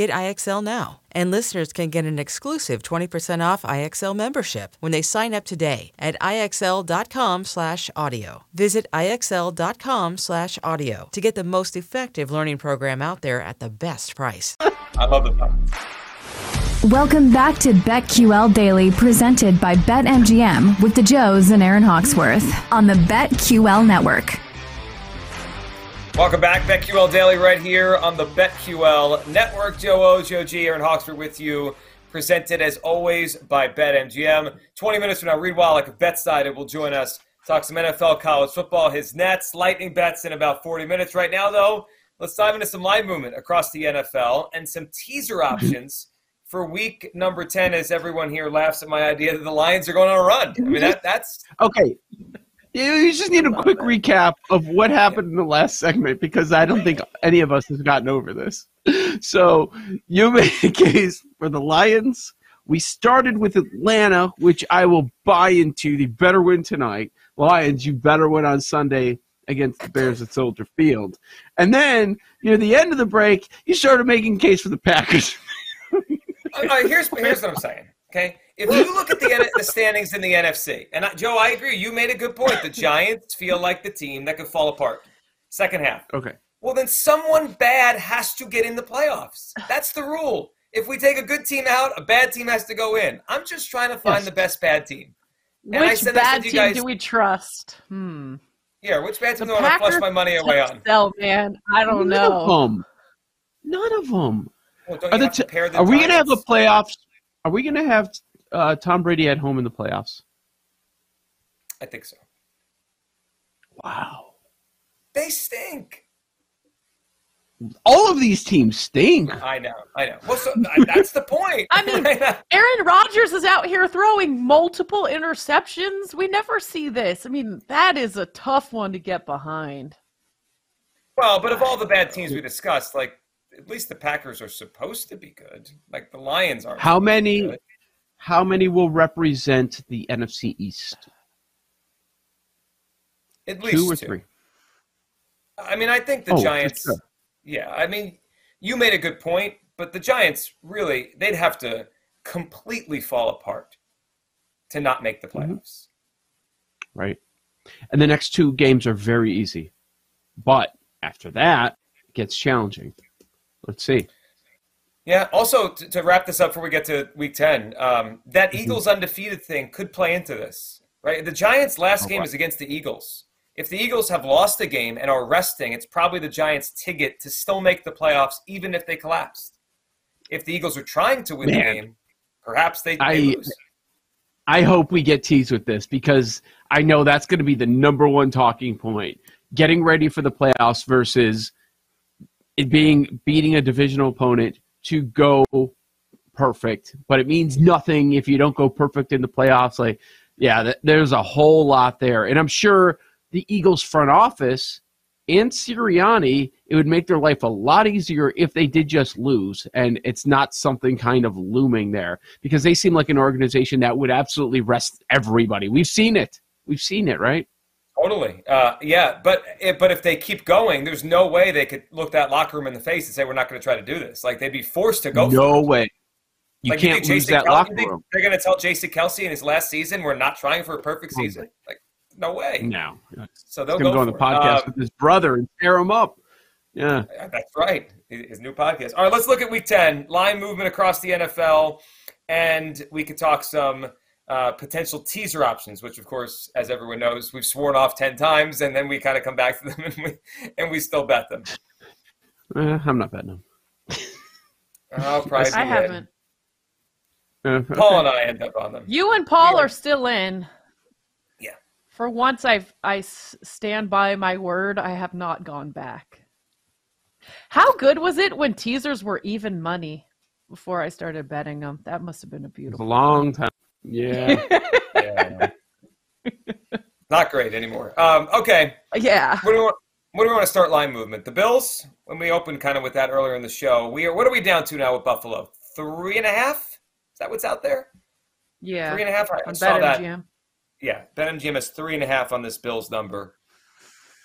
Get IXL now. And listeners can get an exclusive 20% off IXL membership when they sign up today at IXL.com/audio. Visit IXL.com/audio to get the most effective learning program out there at the best price. I love the fun. Welcome back to BetQL Daily, presented by BetMGM with the Joes and Aaron Hawksworth on the BetQL Network. Welcome back, BetQL Daily, right here on the BetQL Network. Joe O, Joe G, Aaron Hawksworth with you. Presented as always by BetMGM. 20 minutes from now, Reed Wallach of BetSided will join us. Talk some NFL, college football, his Nets, Lightning bets in about 40 minutes. Right now, though, let's dive into some line movement across the NFL and some teaser mm-hmm. options for week number 10 as everyone here laughs at my idea that the Lions are going on a run. I mean, that, that's. Okay. You just need a quick recap of what happened in the last segment because I don't think any of us has gotten over this. So you made a case for the Lions. We started with Atlanta, which I will buy into. The better win tonight. Lions, you better win on Sunday against the Bears at Soldier Field. And then near the end of the break, you started making case for the Packers. Oh, All right, here's, here's what I'm saying. Okay, if you look at the the standings in the NFC, and I, Joe, I agree. You made a good point. The Giants feel like the team that could fall apart second half. Okay. Well, then someone bad has to get in the playoffs. That's the rule. If we take a good team out, a bad team has to go in. I'm just trying to find Yes. the best bad team. And I Which said bad you team guys- do we trust? Hmm. Yeah, which bad team The do I want to flush my money away on? No, man. I don't None of know. them. None of them. Well, Are, the t- the are we going to have a Giants? playoffs? Are we going to have uh, Tom Brady at home in the playoffs? I think so. Wow. They stink. All of these teams stink. I know. I know. Well, so that's the point. I mean, Aaron Rodgers is out here throwing multiple interceptions. We never see this. I mean, that is a tough one to get behind. well, but of all the bad teams we discussed, like at least the Packers are supposed to be good. Like the Lions aren't. How supposed to be many? good. How many will represent the NFC East? At least Two or two. three? I mean, I think the Oh, Giants. sure. Yeah, I mean, you made a good point, but the Giants really they'd have to completely fall apart to not make the Mm-hmm. playoffs. Right. And the next two games are very easy, but after that, it gets challenging. Let's see. Yeah. Also, to, to wrap this up before we get to Week Ten, um, that Mm-hmm. Eagles undefeated thing could play into this, right? The Giants' last Oh, game wow. is against the Eagles. If the Eagles have lost a game and are resting, it's probably the Giants' ticket to still make the playoffs, even if they collapsed. If the Eagles are trying to win the game, perhaps they, they I- lose. I hope we get teased with this because I know that's going to be the number one talking point. Getting ready for the playoffs versus it being beating a divisional opponent to go perfect, but it means nothing if you don't go perfect in the playoffs. Like, yeah, th- there's a whole lot there, and I'm sure the Eagles front office and Sirianni, it would make their life a lot easier if they did just lose, and it's not something kind of looming there because they seem like an organization that would absolutely rest everybody. We've seen it. We've seen it, right? Totally. Uh, yeah, but but if they keep going, there's no way they could look that locker room in the face and say we're not going to try to do this. Like they'd be forced to go. No way. You like, can't you lose that Kel- locker room. They're going to tell Jason Kelce in his last season we're not trying for a perfect season. Like no way. No. So they'll go, go on the podcast Um, with his brother and tear him up. Yeah. That's right. His his new podcast. All right, let's look at week 10. Line movement across the NFL. And we could talk some uh, potential teaser options, which, of course, as everyone knows, we've sworn off 10 times and then we kind of come back to them and we, and we still bet them. Eh, I'm not betting them. I'll probably I be in. haven't. Uh, Paul and I end up on them. You and Paul are still in. Yeah. For once, I've I s- stand by my word. I have not gone back. How good was it when teasers were even money before I started betting them? That must have been a It's a beautiful. long time. Yeah. Yeah. Not great anymore. Um, okay. Yeah. What do, we want, what do we want to start line movement? The Bills, when we opened kind of with that earlier in the show, we are, what are we down to now with Buffalo? Three and a half? Is that what's out there? Yeah. Three and a half? I On saw that. BetMGM. Yeah, BetMGM has three and a half on this Bills number.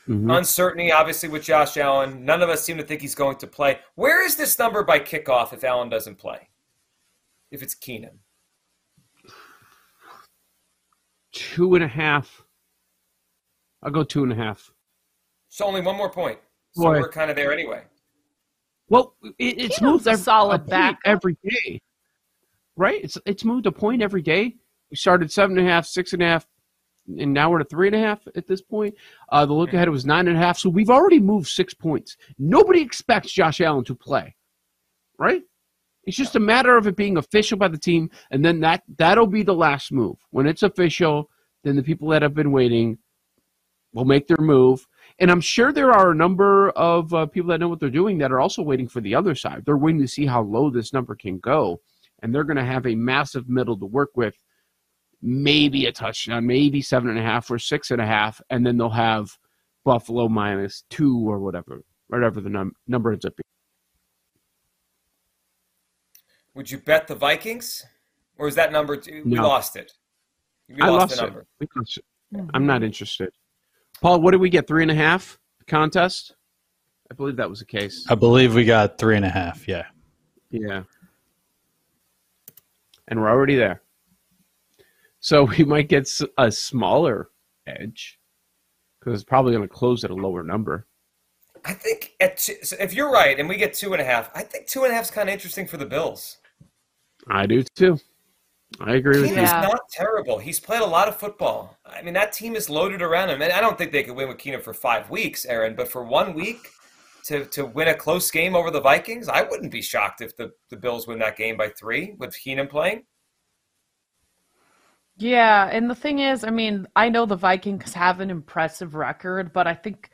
Mhm. Uncertainty, obviously, with Josh Allen. None of us seem to think he's going to play. Where is this number by kickoff if Allen doesn't play? If it's Keenum. Two and a half. I'll go two and a half. So only one more point. So Boy. we're kind of there anyway. Well, it, it's Keenum's moved a ev- solid point backup. every day, right? It's it's moved a point every day. We started seven and a half, six and a half, and now we're at three and a half at this point. Uh, the look ahead was nine and a half, so we've already moved six points. Nobody expects Josh Allen to play, right? It's just a matter of it being official by the team, and then that that'll be the last move. When it's official, then the people that have been waiting will make their move. And I'm sure there are a number of uh, people that know what they're doing that are also waiting for the other side. They're waiting to see how low this number can go, and they're going to have a massive middle to work with. Maybe a touchdown, maybe seven and a half or six and a half, and then they'll have Buffalo minus two or whatever, whatever the num- number ends up being. Would you bet the Vikings? Or is that number two? We lost it. We I lost, lost the it. We lost it. Hmm. I'm not interested. Paul, what did we get? Three and a half contest? I believe that was the case. I believe we got three and a half. Yeah. Yeah. And we're already there. So we might get a smaller edge because it's probably going to close at a lower number. I think at two, so if you're right and we get two and a half, I think two and a half is kind of interesting for the Bills. I do too. I agree with you. Yeah. not terrible. He's played a lot of football. I mean, that team is loaded around him. And I don't think they could win with Keenum for five weeks, Aaron, but for one week to, to win a close game over the Vikings, I wouldn't be shocked if the, the Bills win that game by three with Keenum playing. Yeah, and the thing is, I mean, I know the Vikings have an impressive record, but I think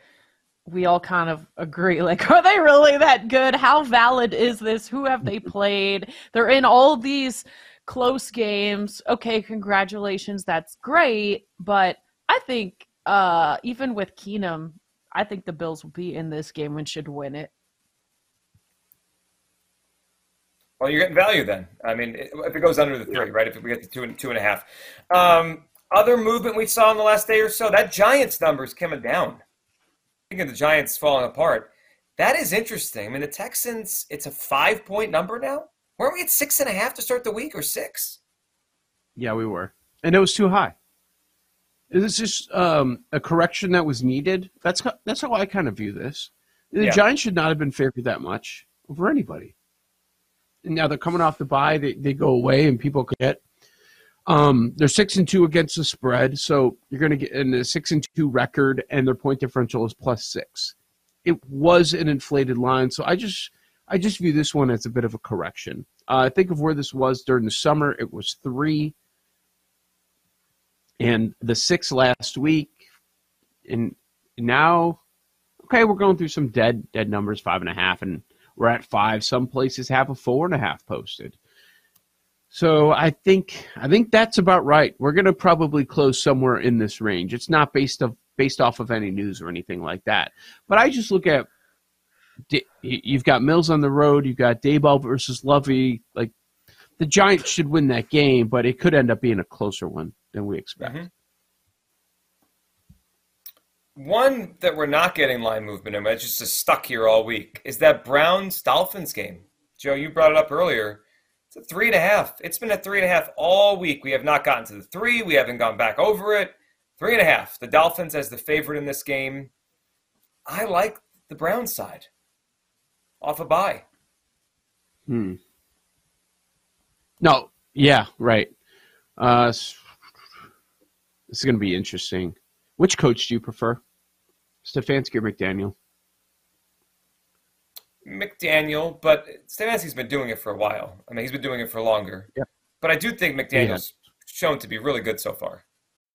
we all kind of agree like, are they really that good? How valid is this? Who have they played? They're in all these close games. Okay, congratulations, that's great, but I think uh even with Keenum, I think the Bills will be in this game and should win it. Well, you're getting value then. I mean, if it goes under the three, right? If we get to two and two and a half. Um, other movement we saw in the last day or so, that Giants numbers coming down. Thinking the Giants falling apart. That is interesting. I mean, the Texans, it's a five point number now. Weren't we at six and a half to start the week or six? Yeah, we were. And it was too high. Was just um, a correction that was needed. That's how, that's how I kind of view this. The Yeah. Giants should not have been favored that much over anybody. And now they're coming off the bye. They, they go away and people could get. Um, they're six and two against the spread, so you're going to get in a six and two record, and their point differential is plus six. It was an inflated line, so I just I just view this one as a bit of a correction. Uh, think of where this was during the summer; it was three, and the six last week, and now, okay, we're going through some dead dead numbers, five and a half, and we're at five. Some places have a four and a half posted. So I think I think that's about right. We're going to probably close somewhere in this range. It's not based of based off of any news or anything like that. But I just look at you've got Mills on the road, you've got Daboll versus Lovie. Like the Giants should win that game, but it could end up being a closer one than we expect. Mhm. One that we're not getting line movement in, it's just stuck here all week, is that Browns Dolphins game. Joe, you brought it up earlier. It's a three and a half. It's been a three and a half all week. We have not gotten to the three. We haven't gone back over it. Three and a half. The Dolphins as the favorite in this game. I like the Browns side. Off a bye. Hmm. No. Yeah. Right. Uh, this is going to be interesting. Which coach do you prefer, Stefanski or McDaniel? McDaniel, but Stefanski's been doing it for a while. I mean, he's been doing it for longer. Yep. But I do think McDaniel's shown to be really good so far.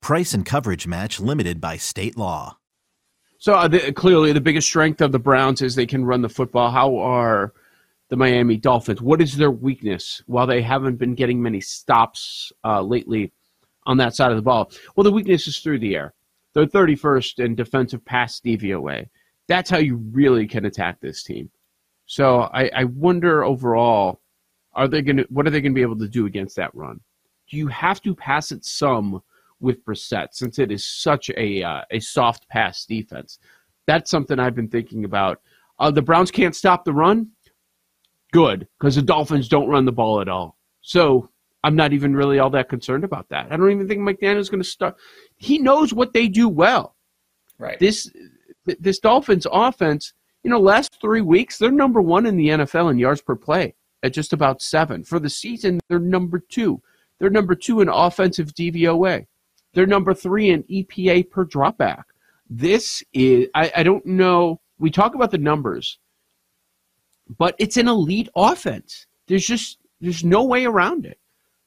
Price and coverage match limited by state law. So uh, the, clearly, the biggest strength of the Browns is they can run the football. How are the Miami Dolphins? What is their weakness? While they haven't been getting many stops uh, lately on that side of the ball, well, the weakness is through the air. They're 31st in defensive pass DVOA. That's how you really can attack this team. So I, I wonder overall, are they going to? What are they going to be able to do against that run? Do you have to pass it some with Brissett since it is such a uh, a soft pass defense? That's something I've been thinking about. Uh, the Browns can't stop the run. Good, because the Dolphins don't run the ball at all. So I'm not even really all that concerned about that. I don't even think McDaniel's going to start. He knows what they do well. Right. This this Dolphins offense you know, last three weeks, they're number one in the NFL in yards per play at just about seven. For the season, they're number two. They're number two in offensive DVOA. They're number three in EPA per dropback. This is, I, I don't know, we talk about the numbers, but it's an elite offense. There's just, there's no way around it.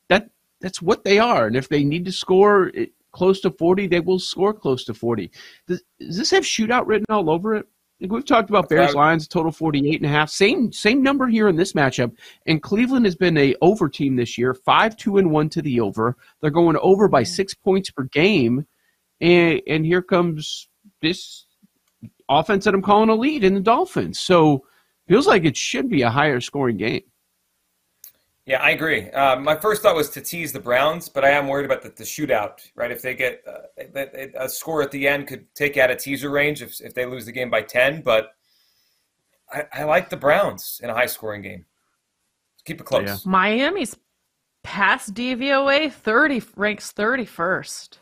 That That's what they are. And if they need to score close to 40, they will score close to 40. Does, does this have shootout written all over it? We've talked about Bears Lions total 48 and a half. Same same number here in this matchup. And Cleveland has been a over team this year, 5-2 and 1 to the over. They're going over by mm-hmm. 6 points per game. And and here comes this offense that I'm calling a lead in the Dolphins. So feels like it should be a higher scoring game. Yeah, I agree. Uh, my first thought was to tease the Browns, but I am worried about the, the shootout. Right, if they get uh, a score at the end, could take out a teaser range if if they lose the game by ten. But I, I like the Browns in a high scoring game. Keep it close. Yeah. Miami's pass DVOA thirty ranks thirty first.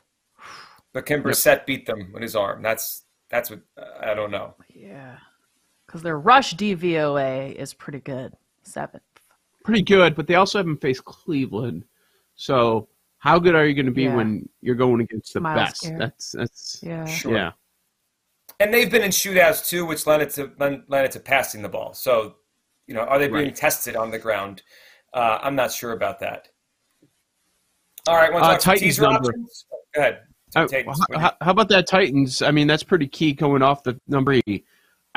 But can Brissett beat them with his arm? That's that's what uh, I don't know. Yeah, because their rush DVOA is pretty good, seven pretty good, but they also haven't faced Cleveland. So how good are you going to be yeah. when you're going against the Myles best? Garrett. That's that's yeah. Sure. yeah. And they've been in shootouts too, which led it to led it to passing the ball. So, you know, are they being right. tested on the ground? Uh, I'm not sure about that. All right, want to uh, Titans number. Options? Go ahead. Uh, how, how, about that Titans? I mean, that's pretty key going off the number.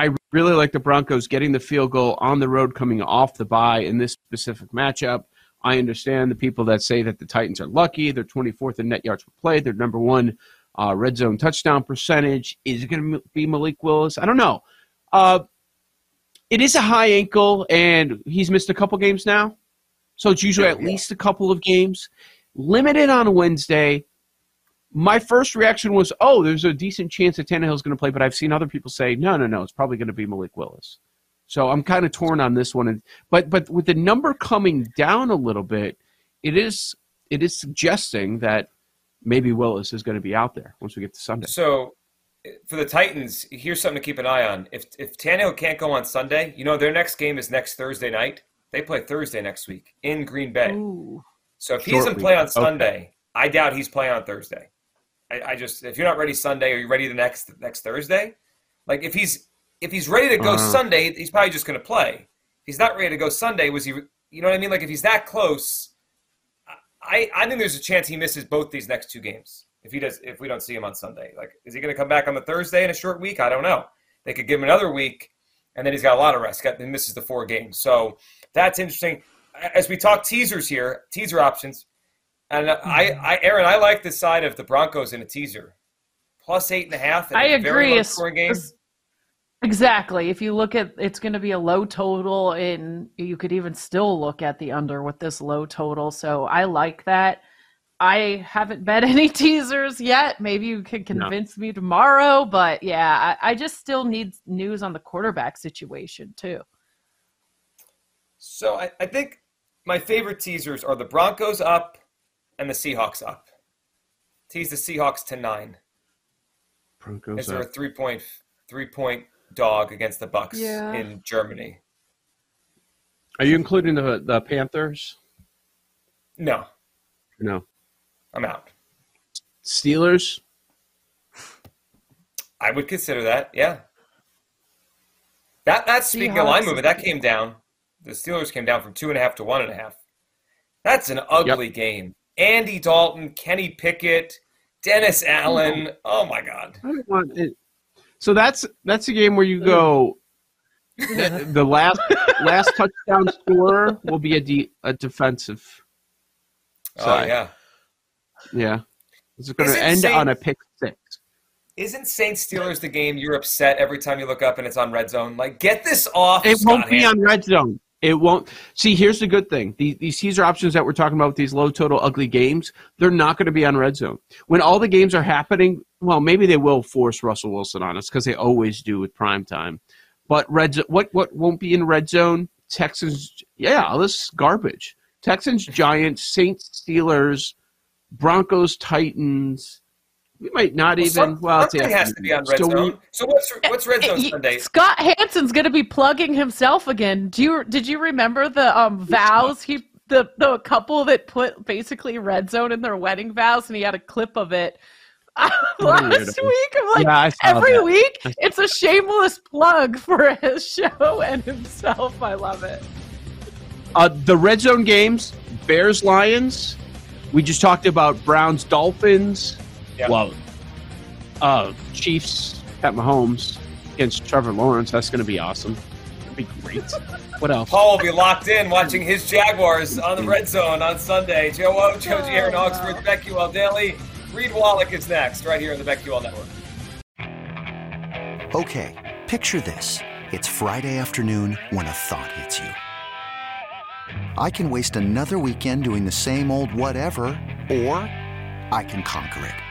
I really like the Broncos getting the field goal on the road coming off the bye in this specific matchup. I understand the people that say that the Titans are lucky. They're 24th in net yards per play. They're number one uh, red zone touchdown percentage. Is it going to be Malik Willis? I don't know. Uh, it is a high ankle, and he's missed a couple games now. So it's usually at least a couple of games. Limited on Wednesday. My first reaction was, oh, there's a decent chance that Tannehill's going to play, but I've seen other people say, no, no, no, it's probably going to be Malik Willis. So I'm kind of torn on this one. And but but with the number coming down a little bit, it is it is suggesting that maybe Willis is going to be out there once we get to Sunday. So for the Titans, here's something to keep an eye on. If if Tannehill can't go on Sunday, you know their next game is next Thursday night. They play Thursday next week in Green Bay. Ooh. So if he doesn't week. play on Okay. Sunday, I doubt he's playing on Thursday. I, I just if you're not ready Sunday, are you ready the next next Thursday? Like if he's if he's ready to go Uh-huh. Sunday, he's probably just going to play. If he's not ready to go Sunday, was he? You know what I mean? Like if he's that close, I I think there's a chance he misses both these next two games. If he does, if we don't see him on Sunday, like is he going to come back on the Thursday in a short week? I don't know. They could give him another week, and then he's got a lot of rest. Got, he misses the four games, so that's interesting. As we talk teasers here, teaser options, and I, I, Aaron, I like the side of the Broncos in a teaser, plus eight and a half. in I a very agree. low-scoring game. Exactly. If you look at it's going to be a low total, and you could even still look at the under with this low total. So I like that. I haven't bet any teasers yet. Maybe you can No. convince me tomorrow, but yeah, I, I just still need news on the quarterback situation too. So I, I think my favorite teasers are the Broncos up and the Seahawks up. Tease the Seahawks to nine. Broncos Is there a up. three point three point dog against the Bucks Yeah. in Germany? Are you including the the Panthers? No, No. I'm out. Steelers. I would consider that. Yeah. That that's speaking of line Seahawks movement, that came down. The Steelers came down from two and a half to one and a half. That's an ugly game. Andy Dalton, Kenny Pickett, Dennis Allen. Hmm. Oh my God. I don't want it. So that's that's a game where you go. the, the last last touchdown scorer will be a de, a defensive. Oh side. yeah. Yeah, it's going to end safe- on a pick six. Isn't Saint Steelers the game you're upset every time you look up and it's on red zone? Like, get this off. It Scott won't be Hanson. on red zone. It won't. See, here's the good thing: these, these teaser options that we're talking about with these low total ugly games, they're not going to be on red zone. When all the games are happening, well, maybe they will force Russell Wilson on us because they always do with prime time. But red, what what won't be in red zone? Texans, yeah, this is garbage. Texans, Giants, Saints, Steelers, Broncos, Titans. We might not Well, even. some- well, it's something has to be on red So we- zone. So what's what's red zone Sunday? Scott Hanson's going to be plugging himself again. Do you did you remember the um vows he the the couple that put basically red zone in their wedding vows and he had a clip of it last week. I'm like Yeah, every that. week it's a shameless plug for his show and himself. I love it. Uh, the red zone games: Bears, Lions. We just talked about Browns, Dolphins. Yeah. Well, uh, Chiefs at Mahomes against Trevor Lawrence. That's going to be awesome. That'd be great. What else? Paul will be locked in watching his Jaguars on the red zone on Sunday. Joe O, Joe G. Aaron Oxford, BetQL Daily. Reed Wallach is next, right here on the BetQL Network. Okay, picture this. It's Friday afternoon when a thought hits you. I can waste another weekend doing the same old whatever, or I can conquer it.